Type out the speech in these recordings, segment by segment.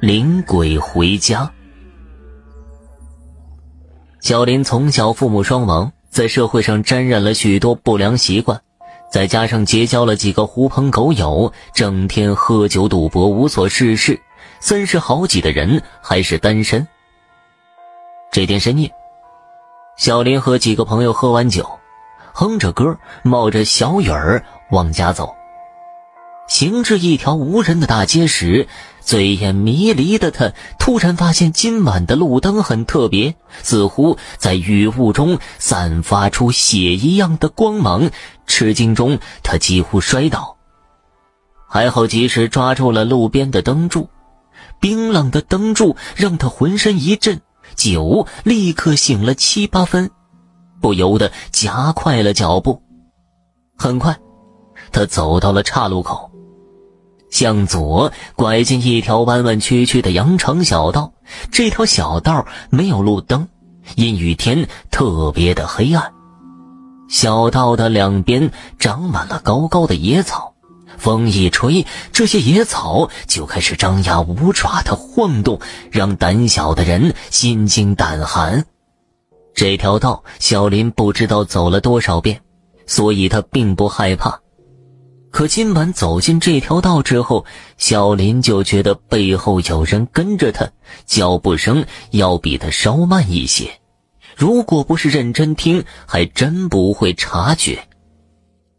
领鬼回家。小林从小父母双亡，在社会上沾染了许多不良习惯，再加上结交了几个狐朋狗友，整天喝酒赌博，无所事事。三十好几的人还是单身。这天深夜，小林和几个朋友喝完酒，哼着歌，冒着小雨儿往家走。行至一条无人的大街时，醉眼迷离的他突然发现今晚的路灯很特别，似乎在雨雾中散发出血一样的光芒。吃惊中，他几乎摔倒，还好及时抓住了路边的灯柱。冰冷的灯柱让他浑身一震，酒立刻醒了七八分，不由得加快了脚步。很快，他走到了岔路口。向左拐进一条弯弯曲曲的羊肠小道，这条小道没有路灯，阴雨天特别的黑暗。小道的两边长满了高高的野草，风一吹，这些野草就开始张牙舞爪的晃动，让胆小的人心惊胆寒。这条道小林不知道走了多少遍，所以他并不害怕。可今晚走进这条道之后，小林就觉得背后有人跟着他，脚步声要比他稍慢一些。如果不是认真听，还真不会察觉。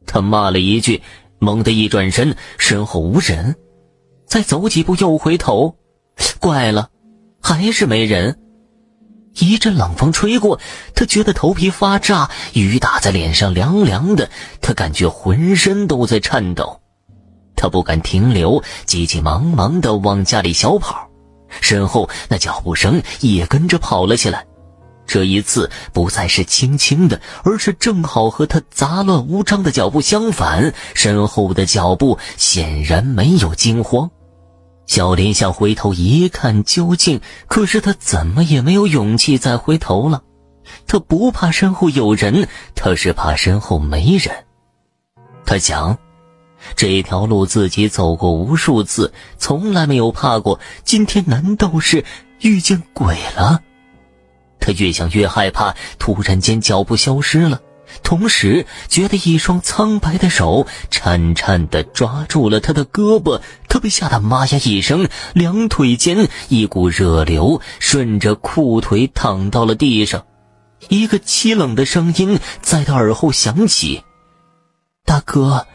他骂了一句，猛地一转身，身后无人。再走几步又回头，怪了，还是没人。一阵冷风吹过，他觉得头皮发炸，雨打在脸上凉凉的，他感觉浑身都在颤抖。他不敢停留，急急忙忙地往家里小跑，身后那脚步声也跟着跑了起来。这一次不再是轻轻的，而是正好和他杂乱无章的脚步相反。身后的脚步显然没有惊慌。小林想回头一看究竟，可是他怎么也没有勇气再回头了。他不怕身后有人，他是怕身后没人。他想，这条路自己走过无数次，从来没有怕过。今天难道是遇见鬼了？他越想越害怕，突然间脚步消失了。同时，觉得一双苍白的手颤颤地抓住了他的胳膊，他被吓得“妈呀”一声，两腿间一股热流顺着裤腿淌到了地上。一个凄冷的声音在他耳后响起：“大哥，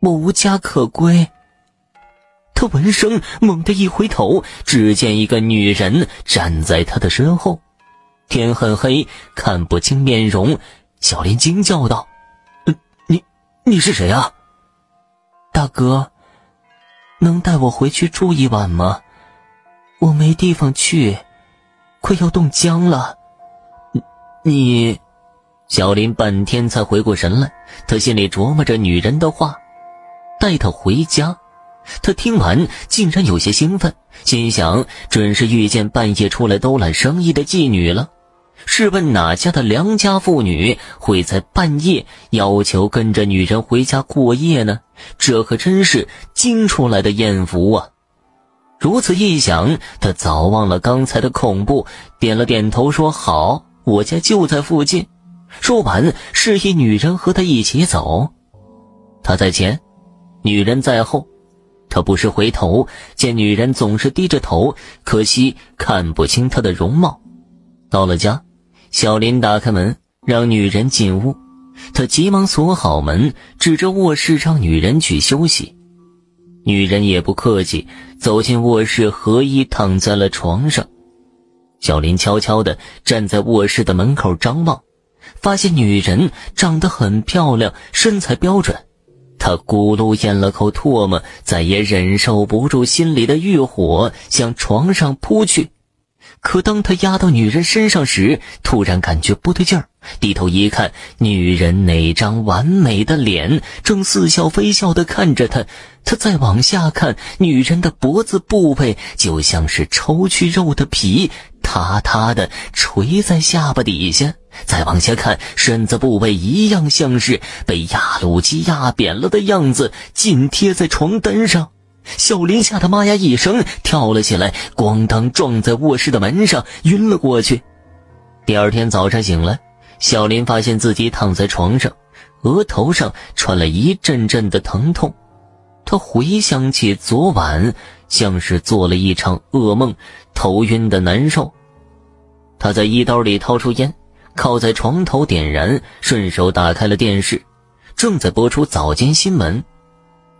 我无家可归。”他闻声猛地一回头，只见一个女人站在他的身后。天很黑，看不清面容。小林惊叫道：“你，你是谁啊？大哥，能带我回去住一晚吗？我没地方去，快要冻僵了。你，小林半天才回过神来，他心里琢磨着女人的话，带她回家。他听完竟然有些兴奋，心想准是遇见半夜出来兜揽生意的妓女了。试问哪家的良家妇女会在半夜要求跟着女人回家过夜呢？这可真是惊出来的艳福啊！如此一想，他早忘了刚才的恐怖，点了点头说：“好，我家就在附近。”说完，示意女人和他一起走。他在前，女人在后。他不时回头，见女人总是低着头，可惜看不清她的容貌。到了家，小林打开门，让女人进屋。他急忙锁好门，指着卧室让女人去休息。女人也不客气，走进卧室，合衣躺在了床上。小林悄悄地站在卧室的门口张望，发现女人长得很漂亮，身材标准。他咕噜咽了口唾沫，再也忍受不住心里的欲火，向床上扑去。可当他压到女人身上时，突然感觉不对劲儿，低头一看，女人那张完美的脸正似笑非笑地看着他。他再往下看，女人的脖子部位就像是抽去肉的皮，塌塌的垂在下巴底下。再往下看，身子部位一样像是被压路机压扁了的样子，紧贴在床单上。小林吓得妈呀一声，跳了起来，咣当撞在卧室的门上，晕了过去。第二天早上醒来，小林发现自己躺在床上，额头上传来一阵阵的疼痛。他回想起昨晚，像是做了一场噩梦，头晕的难受。他在衣兜里掏出烟，靠在床头点燃，顺手打开了电视，正在播出早间新闻，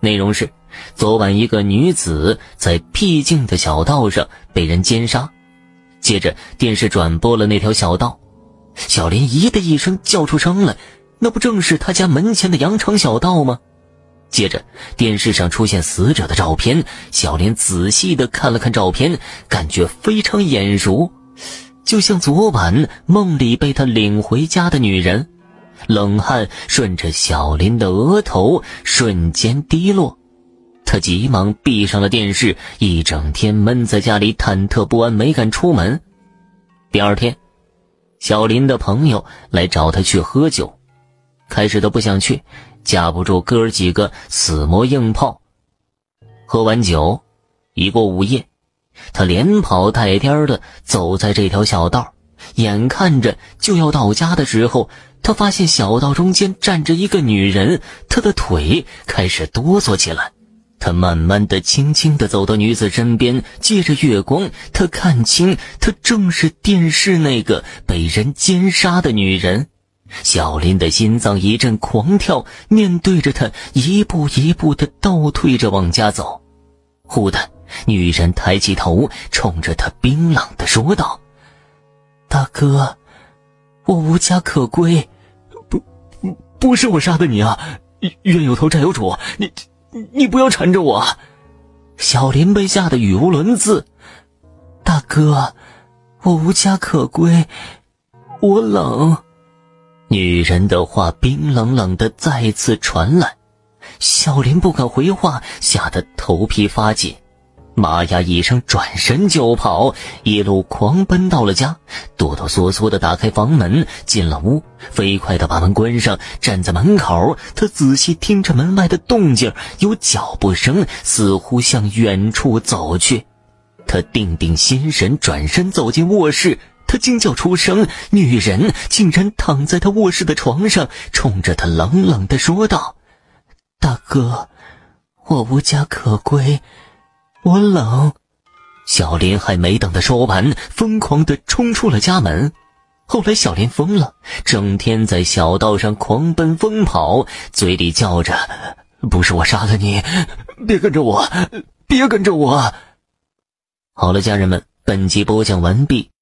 内容是。昨晚，一个女子在僻静的小道上被人奸杀。接着，电视转播了那条小道，小林咦的一声叫出声来，那不正是他家门前的羊肠小道吗？接着，电视上出现死者的照片，小林仔细的看了看照片，感觉非常眼熟，就像昨晚梦里被他领回家的女人。冷汗顺着小林的额头瞬间滴落。他急忙闭上了电视，一整天闷在家里，忐忑不安，没敢出门。第二天，小林的朋友来找他去喝酒，开始他不想去，架不住哥几个死磨硬泡。喝完酒，一过午夜，他连跑带颠的走在这条小道，眼看着就要到家的时候，他发现小道中间站着一个女人，他的腿开始哆嗦起来。他慢慢的、轻轻的走到女子身边，借着月光，他看清，她正是电视那个被人奸杀的女人。小林的心脏一阵狂跳，面对着她，一步一步的倒退着往家走。忽的，女人抬起头，冲着他冰冷的说道：“大哥，我无家可归，不，不是我杀的你啊！冤有头，债有主，你。”你不要缠着我！小林被吓得语无伦次。大哥，我无家可归，我冷。女人的话冰冷冷的再次传来，小林不敢回话，吓得头皮发紧。妈呀！一声，转身就跑，一路狂奔到了家，哆哆嗦嗦的打开房门，进了屋，飞快的把门关上，站在门口，他仔细听着门外的动静，有脚步声，似乎向远处走去。他定定心神，转身走进卧室，他惊叫出声，女人竟然躺在他卧室的床上，冲着他冷冷的说道：“大哥，我无家可归。”我冷，小林还没等他说完，疯狂的冲出了家门。后来小林疯了，整天在小道上狂奔疯跑，嘴里叫着：“不是我杀了你，别跟着我，别跟着我。”好了，家人们，本集播讲完毕。